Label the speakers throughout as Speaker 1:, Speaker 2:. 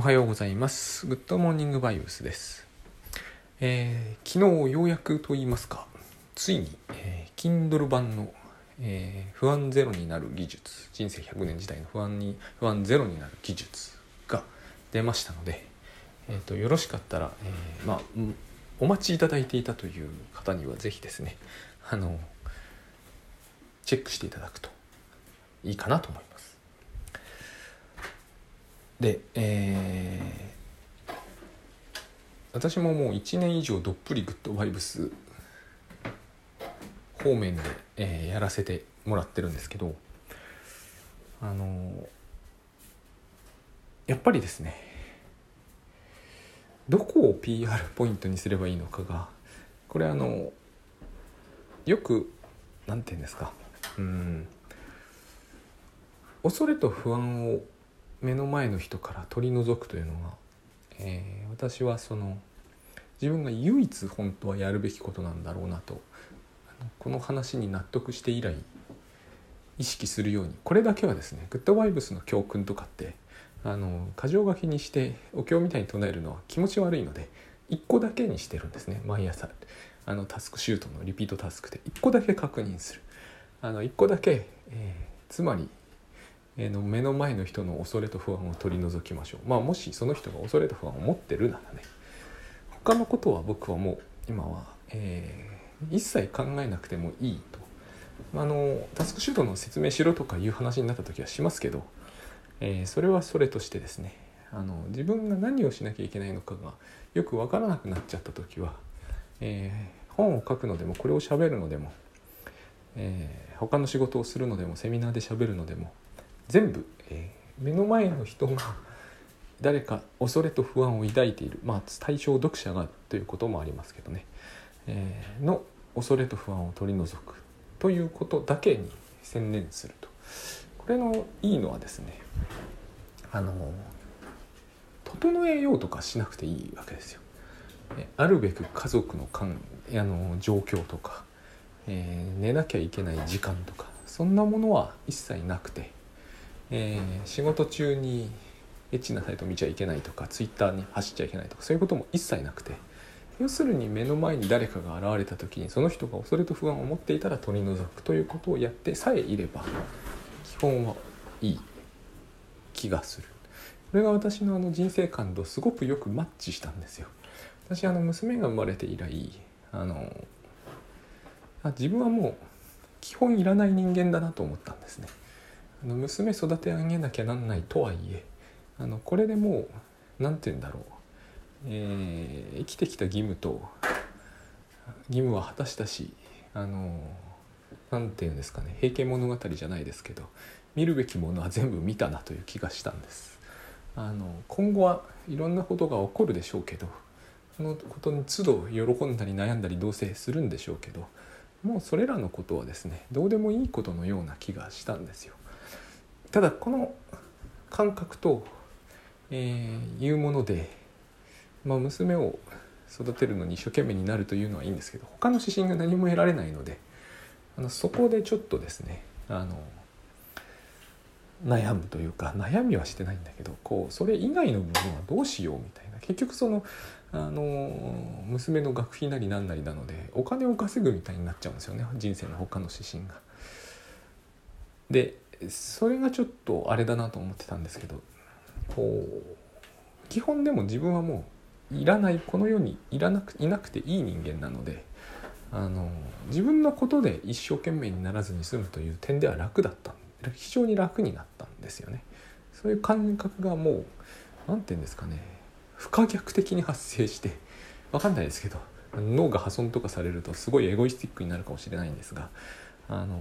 Speaker 1: おはようございます。グッドモーニングバイブスです。えー昨日ようやくと言いますか、ついに、えー Kindle 版の、えー不安ゼロになる技術、人生100年時代の不安に不安ゼロになる技術が出ましたので、えーとよろしかったら、えまあお待ちいただいていたという方にはぜひですね、あのチェックしていただくといいかなと思います。で、えー私ももう1年以上どっぷりグッドバイブス方面で、えーやらせてもらってるんですけどあのーやっぱりですねどこを PR ポイントにすればいいのかがこれあのよくなんて言うんですかうん恐れと不安を目の前の人から取り除くというのが、えー私はその自分が唯一本当はやるべきことなんだろうなとこの話に納得して以来意識するようにこれだけはですねグッドバイブスの教訓とかってあの箇条書きにしてお経みたいに唱えるのは気持ち悪いので1個だけにしてるんですね毎朝。あのタスクシュートのリピートタスクで1個だけ確認する。あの1個だけ、えーつまりえーの目の前の人の恐れと不安を取り除きましょう。まあもしその人が恐れと不安を持ってるならね。他のことは僕はもう今は、えー一切考えなくてもいいと。あのタスクシュートの説明しろとかいう話になった時はしますけど、えーそれはそれとしてですね。あの自分が何をしなきゃいけないのかがよく分からなくなっちゃった時は、えー本を書くのでもこれを喋るのでも、えー他の仕事をするのでもセミナーで喋るのでも全部、えー目の前の人が誰か恐れと不安を抱いている。まあ対象読者がということもありますけどね、えーの恐れと不安を取り除く。ということだけに専念すると。これのいいのはですねあの整えようとかしなくていいわけですよ。あるべく家族の関あの状況とか、えー寝なきゃいけない時間とかそんなものは一切なくて、えー仕事中にエッチなサイト見ちゃいけないとかツイッターに走っちゃいけないとかそういうことも一切なくて要するに目の前に誰かが現れた時にその人が恐れと不安を持っていたら取り除くということをやってさえいれば基本はいい気がする。これが私のあの人生観とすごくよくマッチしたんですよ。私あの娘が生まれて以来あのあ自分はもう基本いらない人間だなと思ったんですね。あの娘育て上げなきゃなんないとはいえあのこれでもう何て言うんだろう、えー生きてきた義務と義務は果たしたしあの何て言うんですかね「平家物語」じゃないですけど見るべきものは全部見たなという気がしたんです。あの今後はいろんなことが起こるでしょうけどそのことに都度喜んだり悩んだりどうせするんでしょうけどもうそれらのことはですねどうでもいいことのような気がしたんですよ。ただこの感覚と、えーいうもので、まあ、娘を育てるのに一生懸命になるというのはいいんですけど他の指針が何も得られないのであのそこでちょっとですねあの悩むというか悩みはしてないんだけどこうそれ以外の部分はどうしようみたいな結局そのあの娘の学費なりななりなのでお金を稼ぐみたいになっちゃうんですよね人生の他の指針が。でそれがちょっとあれだなと思ってたんですけどこう基本でも自分はもういらないこの世にいらなくいなくていい人間なのであの自分のことで一生懸命にならずに済むという点では楽だった非常に楽になったんですよね。そういう感覚がもう何て言うんですかね不可逆的に発生して分かんないですけど脳が破損とかされるとすごいエゴイスティックになるかもしれないんですがあの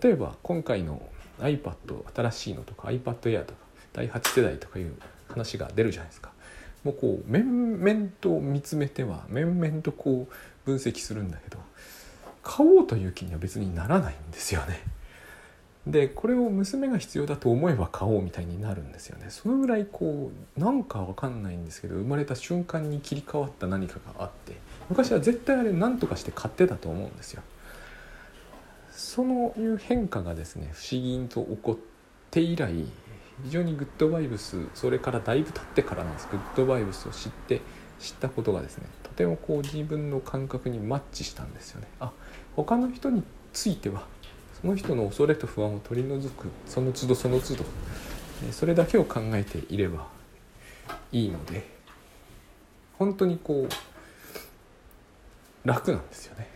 Speaker 1: 例えば今回の iPad 新しいのとか iPad Air とか第8世代とかいう話が出るじゃないですか。もうこう面々と見つめては面々とこう分析するんだけど買おうという気には別にならないんですよね。でこれを娘が必要だと思えば買おうみたいになるんですよねそのぐらいこうなんかわかんないんですけど生まれた瞬間に切り替わった何かがあって昔は絶対あれ何とかして買ってたと思うんですよそのいう変化がですね不思議と起こって以来非常にグッドバイブスそれからだいぶ経ってからなんです。グッドバイブスを知って知ったことがですねとてもこう自分の感覚にマッチしたんですよね。あ他の人についてはその人の恐れと不安を取り除くその都度その都度それだけを考えていればいいので本当にこう楽なんですよね。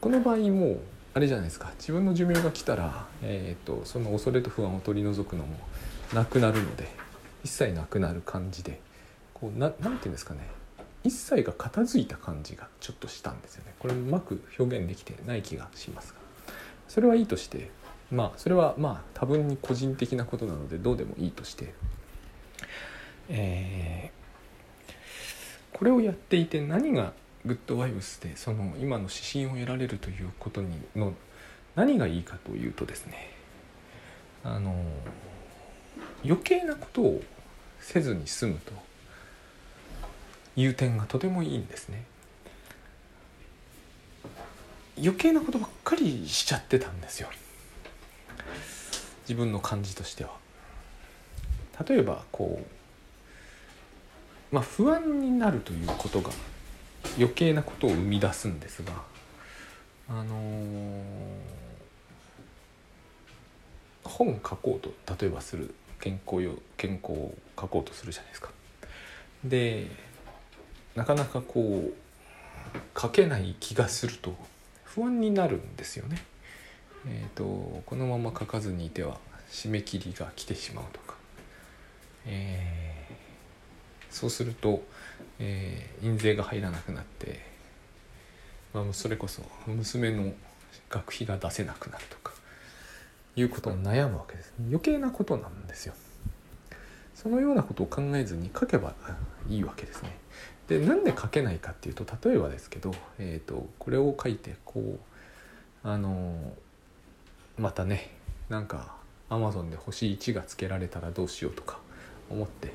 Speaker 1: この場合もあれじゃないですか。自分の寿命が来たら、えーと、その恐れと不安を取り除くのもなくなるので一切なくなる感じでこうななんていうんですかね。一切が片付いた感じがちょっとしたんですよね。これうまく表現できてない気がしますが。それはいいとしてまあそれはまあ多分に個人的なことなのでどうでもいいとして、えー、これをやっていて何がグッドバイブスでその今の指針を得られるということにの何がいいかというとですねあの余計なことをせずに済むという点がとてもいいんですね。余計なことばっかりしちゃってたんですよ自分の感じとしては。例えばこうまあ不安になるということが余計なことを生み出すんですがあのー、本書こうと例えばする健康よ健康を書こうとするじゃないですか。でなかなかこう書けない気がすると不安になるんですよね。えーと、このまま書かずにいては締め切りが来てしまうとか、えー、そうするとえー、印税が入らなくなって、まあ、それこそ娘の学費が出せなくなるとかいうことを悩むわけです。余計なことなんですよ。そのようなことを考えずに書けばいいわけですね。でなんで書けないかっていうと例えばですけど、えーと、これを書いてこうあのまたねなんかアマゾンで星1がつけられたらどうしようとか思って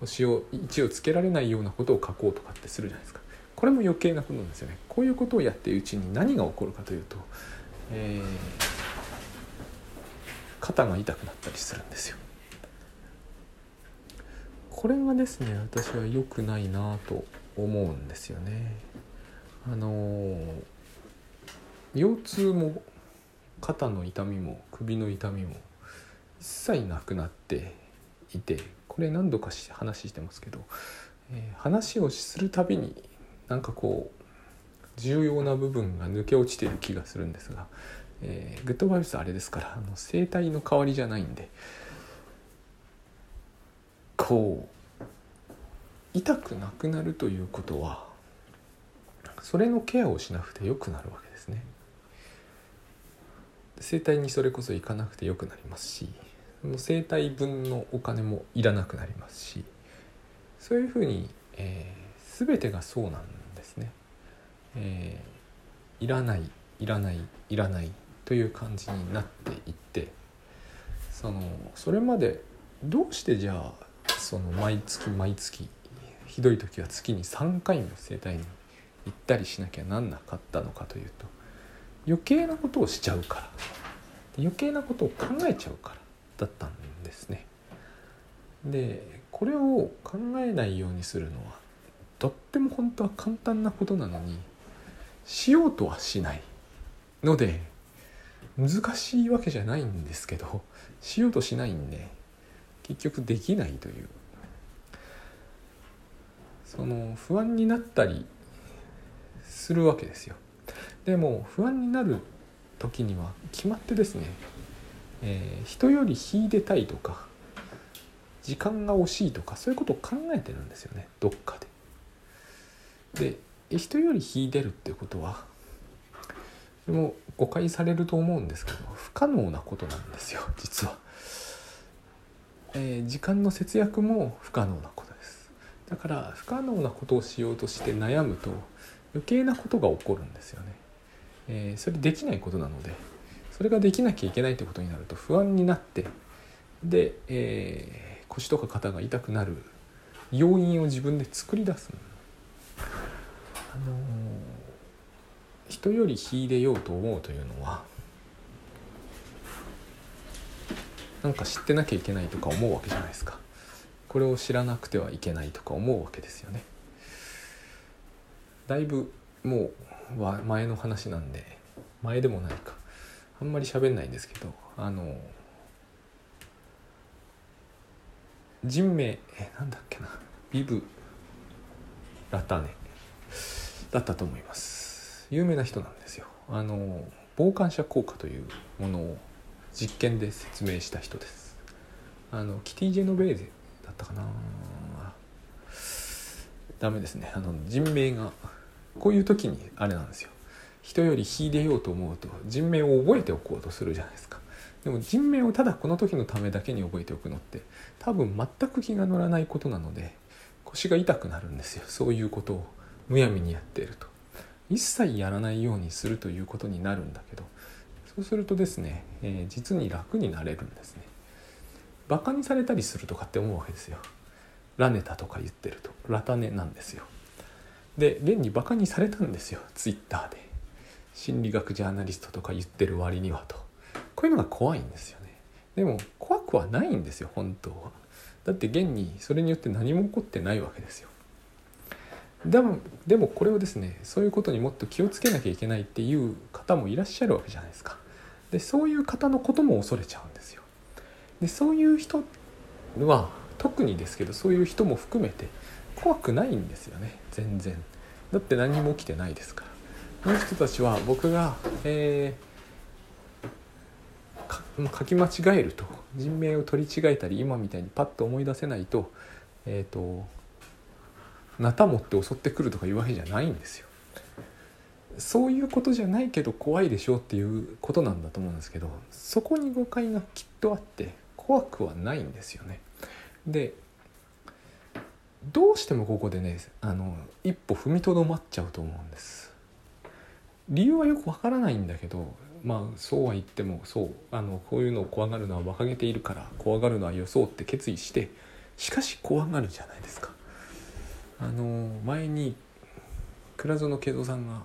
Speaker 1: 星を1をつけられないようなことを書こうとかってするじゃないですか。これも余計なことなんですよね。こういうことをやっているうちに何が起こるかというと、えー、肩が痛くなったりするんですよ。これがですね私は良くないなと思うんですよね。あの腰痛も肩の痛みも首の痛みも一切なくなっていてこれ何度か話してますけど、えー、話をするたびになんかこう重要な部分が抜け落ちてる気がするんですが、えー、グッドバイブスあれですからあの声帯の代わりじゃないんでこう痛くなくなるということはそれのケアをしなくてよくなるわけですね。声帯にそれこそ行かなくてよくなりますしその生態分のお金もいらなくなりますしそういうふうに、えー、全てがそうなんですね。えー、いらないいらないいらないという感じになっていってそのそれまでどうしてじゃあその毎月毎月ひどい時は月に3回も整体に行ったりしなきゃなんなかったのかというと余計なことをしちゃうから余計なことを考えちゃうからだったんですね。でこれを考えないようにするのはとっても本当は簡単なことなのにしようとはしないので難しいわけじゃないんですけどしようとしないんで結局できないというその不安になったりするわけですよでも不安になる時には決まってですねえー、人より秀でたいとか時間が惜しいとかそういうことを考えてるんですよねどっかで。で人より秀でるっていうことはでも誤解されると思うんですけど不可能なことなんですよ実は、えー、時間の節約も不可能なことです。だから不可能なことをしようとして悩むと余計なことが起こるんですよね、えー、それできないことなのでそれができなきゃいけないってことになると不安になってで、えー、腰とか肩が痛くなる要因を自分で作り出すあのー、人より秀でようと思うというのはなんか知ってなきゃいけないとか思うわけじゃないですか。これを知らなくてはいけないとか思うわけですよね。だいぶもう前の話なんで前でもないか。あんまり喋んないんですけどあの人名えなんだっけな。ビブ・ラタネだったと思います。有名な人なんですよ。あの傍観者効果というものを実験で説明した人です。あのキティ・ジェノベーゼだったかな。ダメですね。あの人名がこういう時にあれなんですよ。人より秀でようと思うと人名を覚えておこうとするじゃないですか。でも人名をただこの時のためだけに覚えておくのって多分全く気が乗らないことなので腰が痛くなるんですよ。そういうことをむやみにやっていると。一切やらないようにするということになるんだけどそうするとですね、えー、実に楽になれるんですね。バカにされたりするとかって思うわけですよ。ラネタとか言ってると。ラタネなんですよ。で現にバカにされたんですよ。ツイッターで。心理学ジャーナリストとか言ってる割にはと。こういうのが怖いんですよね。でも怖くはないんですよ本当は。だって現にそれによって何も起こってないわけですよ。でもでもこれをですねそういうことにもっと気をつけなきゃいけないっていう方もいらっしゃるわけじゃないですか。でそういう方のことも恐れちゃうんですよ。でそういう人は特にですけどそういう人も含めて怖くないんですよね。全然。だって何も起きてないですから。この人たちは僕が、えー書き間違えると人名を取り違えたり今みたいにパッと思い出せないとえっ、ー、となた持って襲ってくるとかいうわけじゃないんですよ。そういうことじゃないけど怖いでしょうっていうことなんだと思うんですけどそこに誤解がきっとあって怖くはないんですよね。でどうしてもここでねあの一歩踏みとどまっちゃうと思うんです。理由はよくわからないんだけどまあそうは言ってもそうあのこういうのを怖がるのは馬鹿げているから怖がるのは予想って決意してしかし怖がるじゃないですか。あの前に倉園慶三さんが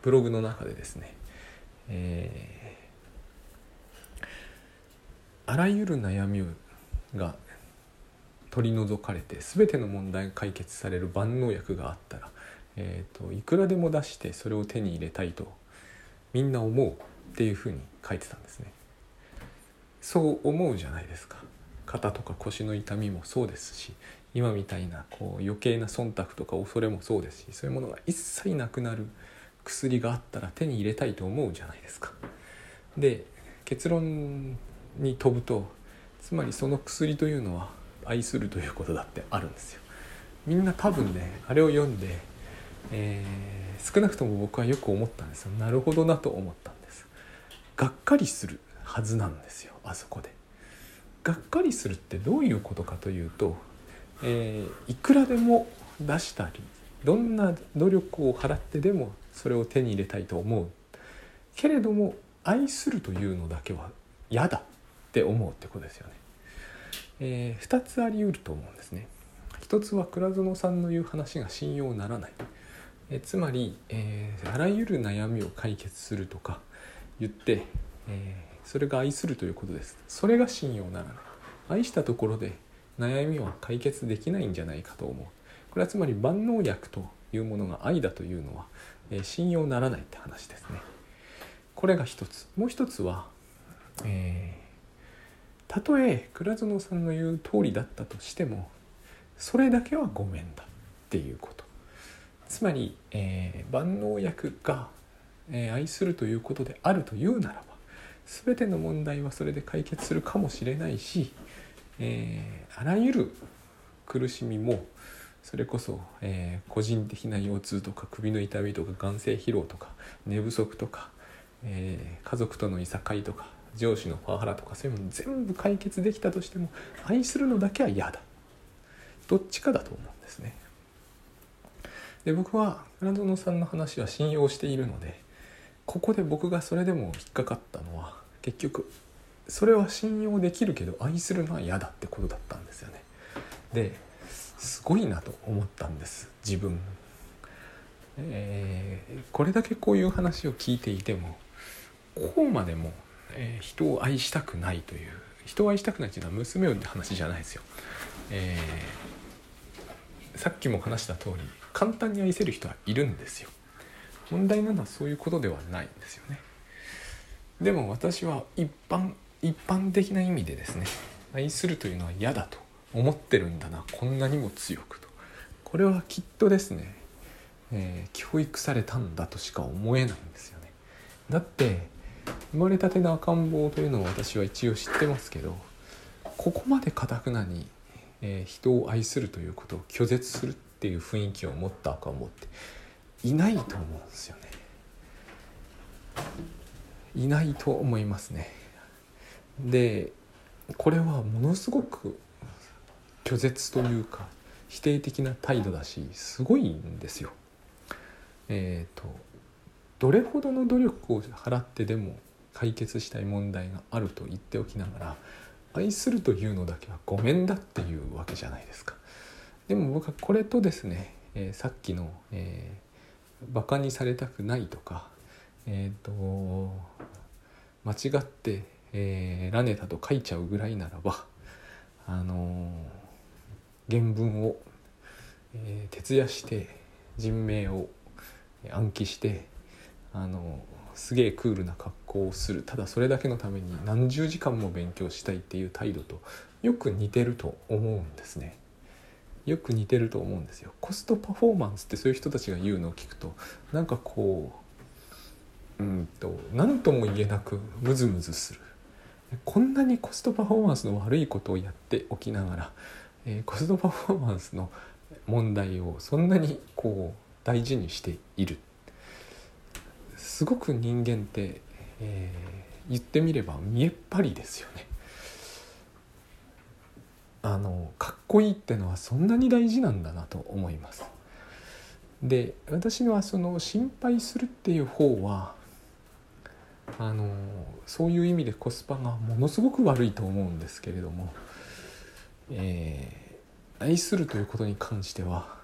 Speaker 1: ブログの中でですね、えー、あらゆる悩みが取り除かれて全ての問題が解決される万能薬があったら、えーと、いくらでも出してそれを手に入れたいとみんな思うっていうふうに書いてたんですね。そう思うじゃないですか。肩とか腰の痛みもそうですし今みたいなこう余計な忖度とか恐れもそうですしそういうものが一切なくなる薬があったら手に入れたいと思うじゃないですか。で結論に飛ぶとつまりその薬というのは愛するということだってあるんですよ。みんな多分ねあれを読んで、えー、少なくとも僕はよく思ったんですよ。なるほどなと思ったんです。がっかりするはずなんですよあそこで。がっかりするってどういうことかというとえー、いくらでも出したりどんな努力を払ってでもそれを手に入れたいと思うけれども愛するというのだけは嫌だって思うってことですよね。えー、2つあり得ると思うんですね。一つは倉園さんの言う話が信用ならない。え、つまり、えー、あらゆる悩みを解決するとか言って、えそれが愛するということです。それが信用ならない。愛したところで悩みは解決できないんじゃないかと思うこれはつまり万能薬というものが愛だというのは、えー、信用ならないって話ですねこれが一つもう一つは、えー、たとえ倉園さんの言う通りだったとしてもそれだけはごめんだっていうことつまり、えー、万能薬が、えー、愛するということであるというならば全ての問題はそれで解決するかもしれないしえー、あらゆる苦しみもそれこそ、えー、個人的な腰痛とか首の痛みとか眼性疲労とか寝不足とか、えー、家族とのいさかいとか上司のパワハラとかそういうもの全部解決できたとしても愛するのだけは嫌だどっちかだと思うんですね。で僕は倉園さんの話は信用しているのでここで僕がそれでも引っかかったのは結局それは信用できるけど愛するのは嫌だってことだったんですよね。ですごいなと思ったんです自分。えー、これだけこういう話を聞いていてもこうまでも、えー、人を愛したくないという人を愛したくないっていうのは娘をって話じゃないですよ。えー、さっきも話した通り簡単に愛せる人はいるんですよ。問題なのはそういうことではないんですよね。でも私は一般一般的な意味でですね愛するというのは嫌だと思ってるんだなこんなにも強くとこれはきっとですね、えー、教育されたんだとしか思えないんですよねだって生まれたての赤ん坊というのを私は一応知ってますけどここまでかたくなに、えー、人を愛するということを拒絶するっていう雰囲気を持った赤ん坊っていないと思うんですよねいないと思いますねでこれはものすごく拒絶というか否定的な態度だしすごいんですよ。えーと、どれほどの努力を払ってでも解決したい問題があると言っておきながら愛するというのだけはごめんだっていうわけじゃないですか。でも僕はこれとですね、えー、さっきの、えー、バカにされたくないとか、えーと間違って、えー、ラネタと書いちゃうぐらいならばあのー、原文を、えー、徹夜して人名を暗記してあのすげえクールな格好をするただそれだけのために何十時間も勉強したいっていう態度とよく似てると思うんですね。よく似てると思うんですよ。コストパフォーマンスってそういう人たちが言うのを聞くとなんかこううんと何とも言えなくムズムズするこんなにコストパフォーマンスの悪いことをやっておきながら、えー、コストパフォーマンスの問題をそんなにこう大事にしているすごく人間って、えー、言ってみれば見えっ張りですよね。あのかっこいいってのはそんなに大事なんだなと思います。で私はその心配するっていう方はあのそういう意味でコスパがものすごく悪いと思うんですけれども、えー、愛するということに関しては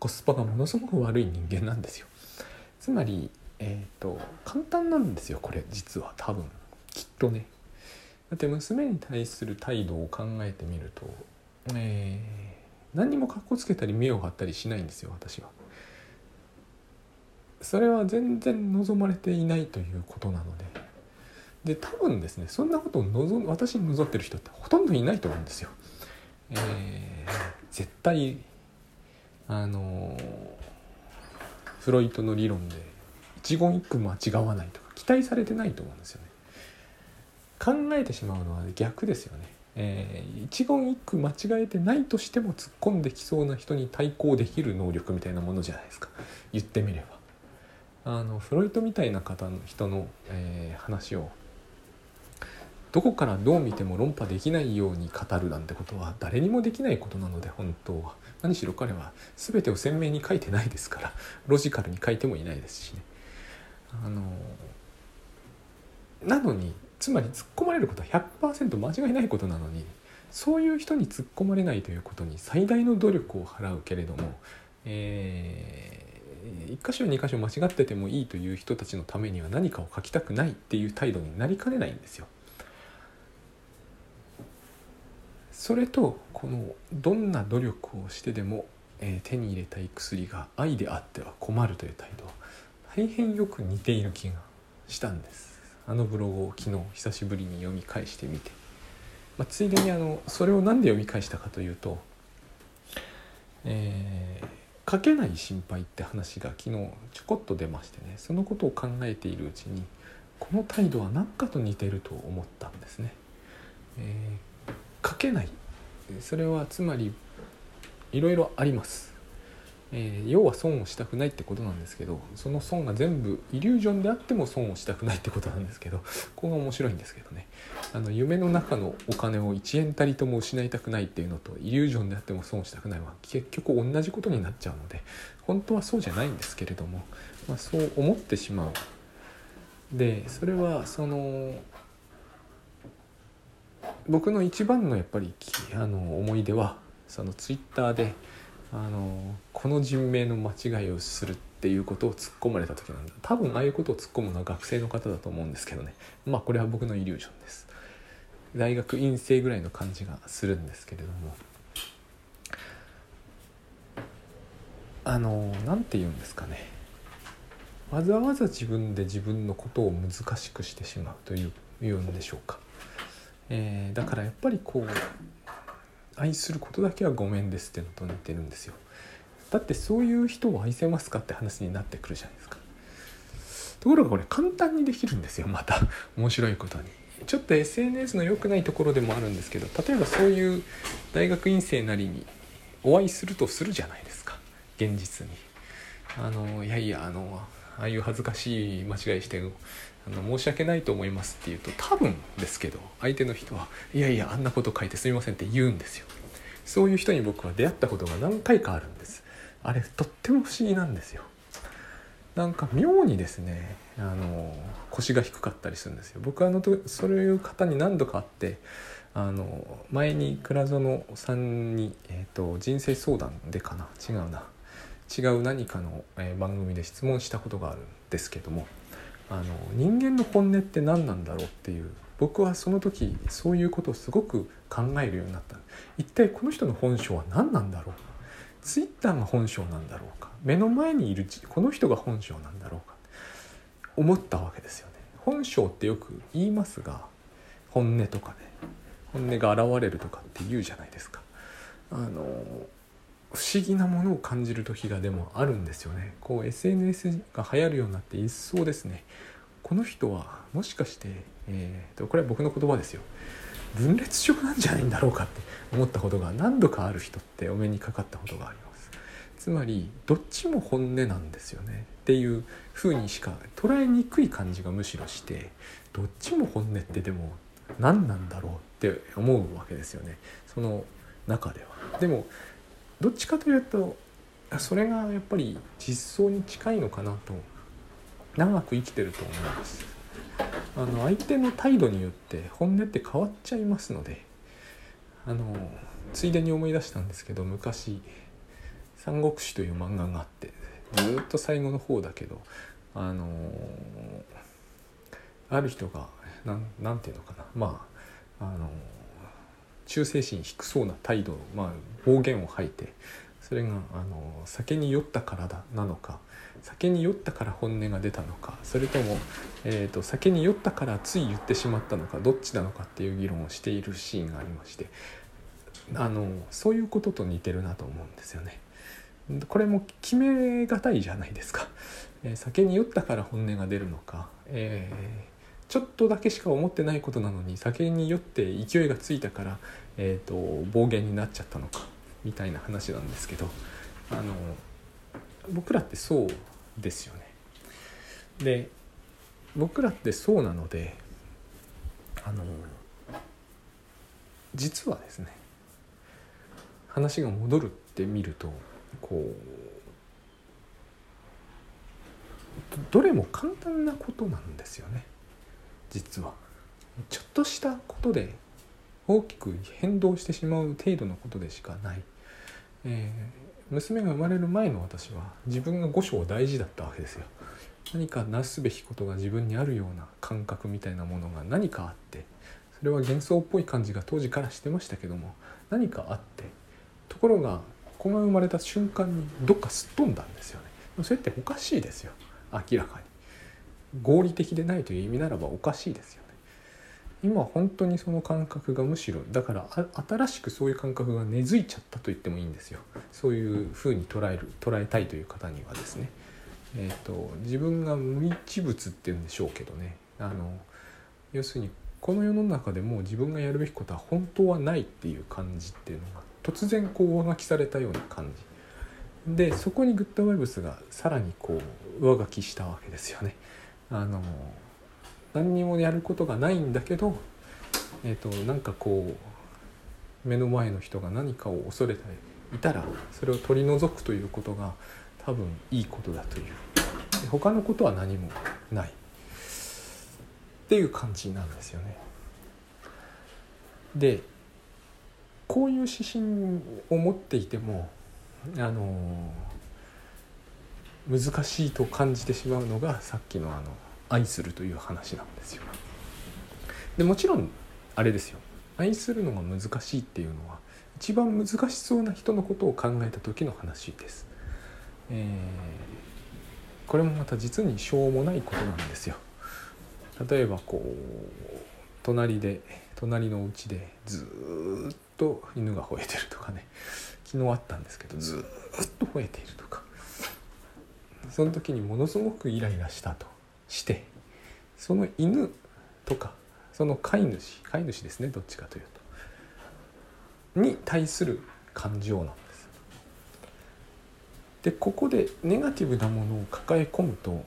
Speaker 1: コスパがものすごく悪い人間なんですよ。つまり、えーと、簡単なんですよこれ実は多分きっとね。だって娘に対する態度を考えてみると、えー、何にもかっこつけたり目を張ったりしないんですよ私は。それは全然望まれていないということなのでで多分ですねそんなことを望私に望ってる人ってほとんどいないと思うんですよ。えー、絶対あのフロイトの理論で一言一句間違わないとか期待されてないと思うんですよね。考えてしまうのは逆ですよね。えー、一言一句間違えてないとしても突っ込んできそうな人に対抗できる能力みたいなものじゃないですか言ってみれば。あのフロイトみたいな方の人の、えー、話をどこからどう見ても論破できないように語るなんてことは誰にもできないことなので本当は何しろ彼は全てを鮮明に書いてないですからロジカルに書いてもいないですしねあのなのにつまり突っ込まれることは100%間違いないことなのにそういう人に突っ込まれないということに最大の努力を払うけれども、え1箇所2箇所間違っててもいいという人たちのためには何かを書きたくないっていう態度になりかねないんですよ。それとこのどんな努力をしてでも、えー、手に入れたい薬が愛であっては困るという態度大変よく似ている気がしたんですあのブログを昨日久しぶりに読み返してみて、まあ、ついでにあのそれを何で読み返したかというと、えー書けない心配って話が昨日ちょこっと出ましてねそのことを考えているうちにこの態度は何かと似てると思ったんですね。えー、書けないそれはつまりいろいろあります。えー、要は損をしたくないってことなんですけどその損が全部イリュージョンであっても損をしたくないってことなんですけど ここが面白いんですけどねあの夢の中のお金を1円たりとも失いたくないっていうのとイリュージョンであっても損をしたくないは結局同じことになっちゃうので本当はそうじゃないんですけれども、まあ、そう思ってしまう。でそれはその僕の一番のやっぱりあの思い出はそのツイッターであのこの人名の間違いをするっていうことを突っ込まれた時なんだ。多分ああいうことを突っ込むのは学生の方だと思うんですけどね。まあこれは僕のイリュージョンです。大学院生ぐらいの感じがするんですけれども。あの何て言うんですかね。わざわざ自分で自分のことを難しくしてしまうといういうんでしょうか、えー、だからやっぱりこう愛することだけはごめんですっていうのと似てるんですよ。だってそういう人を愛せますかって話になってくるじゃないですか。ところがこれ簡単にできるんですよまた。面白いことに。ちょっと SNS の良くないところでもあるんですけど例えばそういう大学院生なりにお会いするとするじゃないですか。現実に。あのいやいやあのああいう恥ずかしい間違いしてあの申し訳ないと思いますって言うと多分ですけど相手の人はいやいやあんなこと書いてすみませんって言うんですよ。そういう人に僕は出会ったことが何回かあるんです。あれとっても不思議なんですよ。なんか妙にですねあの腰が低かったりするんですよ。僕はあのそういう方に何度か会ってあの前に倉園さんに、えーと、人生相談でかな？違うな。違う何かの、え、番組で質問したことがあるんですけども。あの人間の本音って何なんだろうっていう僕はその時そういうことをすごく考えるようになった。一体この人の本性は何なんだろう？ツイッターが本性なんだろうか？目の前にいるこの人が本性なんだろうか？思ったわけですよね。本性ってよく言いますが本音とかね本音が現れるとかって言うじゃないですか。あの不思議なものを感じる時がでもあるんですよね。こう SNS が流行るようになって一層ですね。この人はもしかして、えーと、これは僕の言葉ですよ。分裂症なんじゃないんだろうかって思ったことが何度かある人ってお目にかかったことがあります。つまりどっちも本音なんですよね。っていう風にしか捉えにくい感じがむしろしてどっちも本音ってでも何なんだろうって思うわけですよね。その中では。でもどっちかというとそれがやっぱり実相に近いのかなと長く生きてると思います。あの相手の態度によって本音って変わっちゃいますのであのついでに思い出したんですけど昔「三国志」という漫画があってずっと最後の方だけどあのある人が何て言うのかな。まああの忠誠心低そうな態度、まあ、暴言を吐いてそれがあの酒に酔ったからだなのか酒に酔ったから本音が出たのかそれとも、えーと、酒に酔ったからつい言ってしまったのかどっちなのかっていう議論をしているシーンがありましてあのそういうことと似てるなと思うんですよね。これも決めがたいじゃないですか。えー、酒に酔ったから本音が出るのか、えーちょっとだけしか思ってないことなのに酒に酔って勢いがついたから、えーと、暴言になっちゃったのかみたいな話なんですけどあの僕らってそうですよね。で僕らってそうなのであの実はですね話が戻るって見るとこうどれも簡単なことなんですよね。実は。ちょっとしたことで大きく変動してしまう程度のことでしかない、えー、娘が生まれる前の私は自分が五章大事だったわけですよ。何かなすべきことが自分にあるような感覚みたいなものが何かあってそれは幻想っぽい感じが当時からしてましたけども何かあってところが子が生まれた瞬間にどっかすっ飛んだんですよね。それっておかしいですよ。明らかに。合理的でないという意味ならばおかしいですよね。今本当にその感覚がむしろだから新しくそういう感覚が根付いちゃったと言ってもいいんですよ。そういうふうに捉える捉えたいという方にはですね。えーと、自分が無一物っていうんでしょうけどね。あの要するにこの世の中でも自分がやるべきことは本当はないっていう感じっていうのが突然こう上書きされたような感じ。でそこにグッドバイブスがさらにこう上書きしたわけですよね。あの何にもやることがないんだけど、えーと、なんかこう目の前の人が何かを恐れていたらそれを取り除くということが多分いいことだという他のことは何もないっていう感じなんですよね。でこういう指針を持っていてもあの難しいと感じてしまうのがさっきのあの愛するという話なんですよ。でもちろんあれですよ愛するのが難しいっていうのは一番難しそうな人のことを考えた時の話です。えー、これもまた実にしょうもないことなんですよ。例えばこう隣で隣のお家でずっと犬が吠えてるとかね昨日あったんですけどずっと吠えているとその時にものすごくイライラしたとしてその犬とかその飼い主飼い主ですねどっちかというとに対する感情なんです。でここでネガティブなものを抱え込むと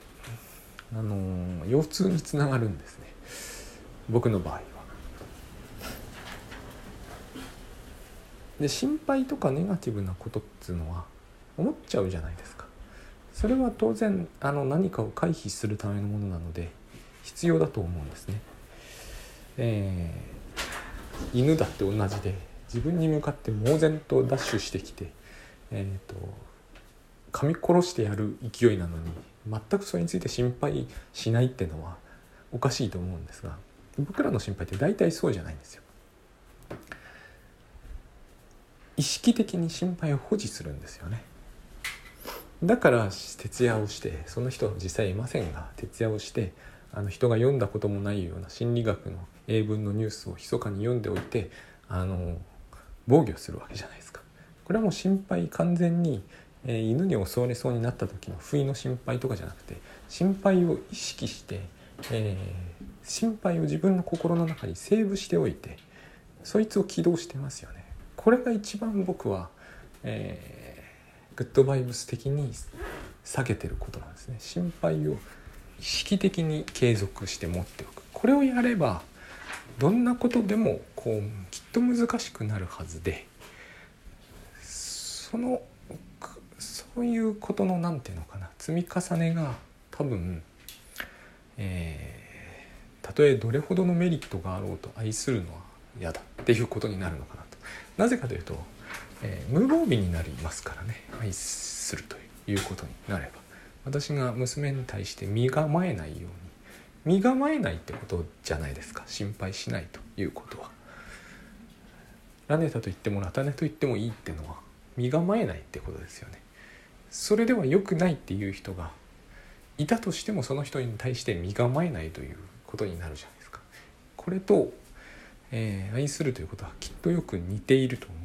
Speaker 1: あの腰痛につながるんですね僕の場合は。で心配とかネガティブなことっていうのは思っちゃうじゃないですか。それは当然あの何かを回避するためのものなので必要だと思うんですね。えー、犬だって同じで自分に向かって猛然とダッシュしてきて、えーと、噛み殺してやる勢いなのに全くそれについて心配しないっていうのはおかしいと思うんですが僕らの心配って大体そうじゃないんですよ。意識的に心配を保持するんですよね。だから徹夜をしてその人は実際いませんが徹夜をしてあの人が読んだこともないような心理学の英文のニュースを密かに読んでおいてあの防御するわけじゃないですか。これはもう心配完全に、えー、犬に襲われそうになった時の不意の心配とかじゃなくて心配を意識して、えー、心配を自分の心の中にセーブしておいてそいつを起動してますよね。これが一番僕は、えー、グッドバイブス的に下げてることなんですね。心配を意識的に継続して持っておくこれをやればどんなことでもこうきっと難しくなるはずでそのそういうことの何て言うのかな積み重ねが多分、えー、たとえどれほどのメリットがあろうと愛するのは嫌だっていうことになるのかなとなぜかというと、えー、無防備になりますからね愛するということになれば私が娘に対して身構えないように身構えないってことじゃないですか心配しないということは。ラネタと言ってもラタネと言ってもいいってのは身構えないってことですよね。それでは良くないっていう人がいたとしてもその人に対して身構えないということになるじゃないですか。これと、えー、愛するということはきっとよく似ていると思う。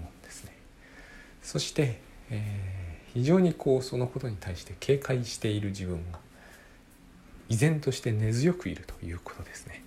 Speaker 1: そして、えー、非常にこうそのことに対して警戒している自分が依然として根強くいるということですね。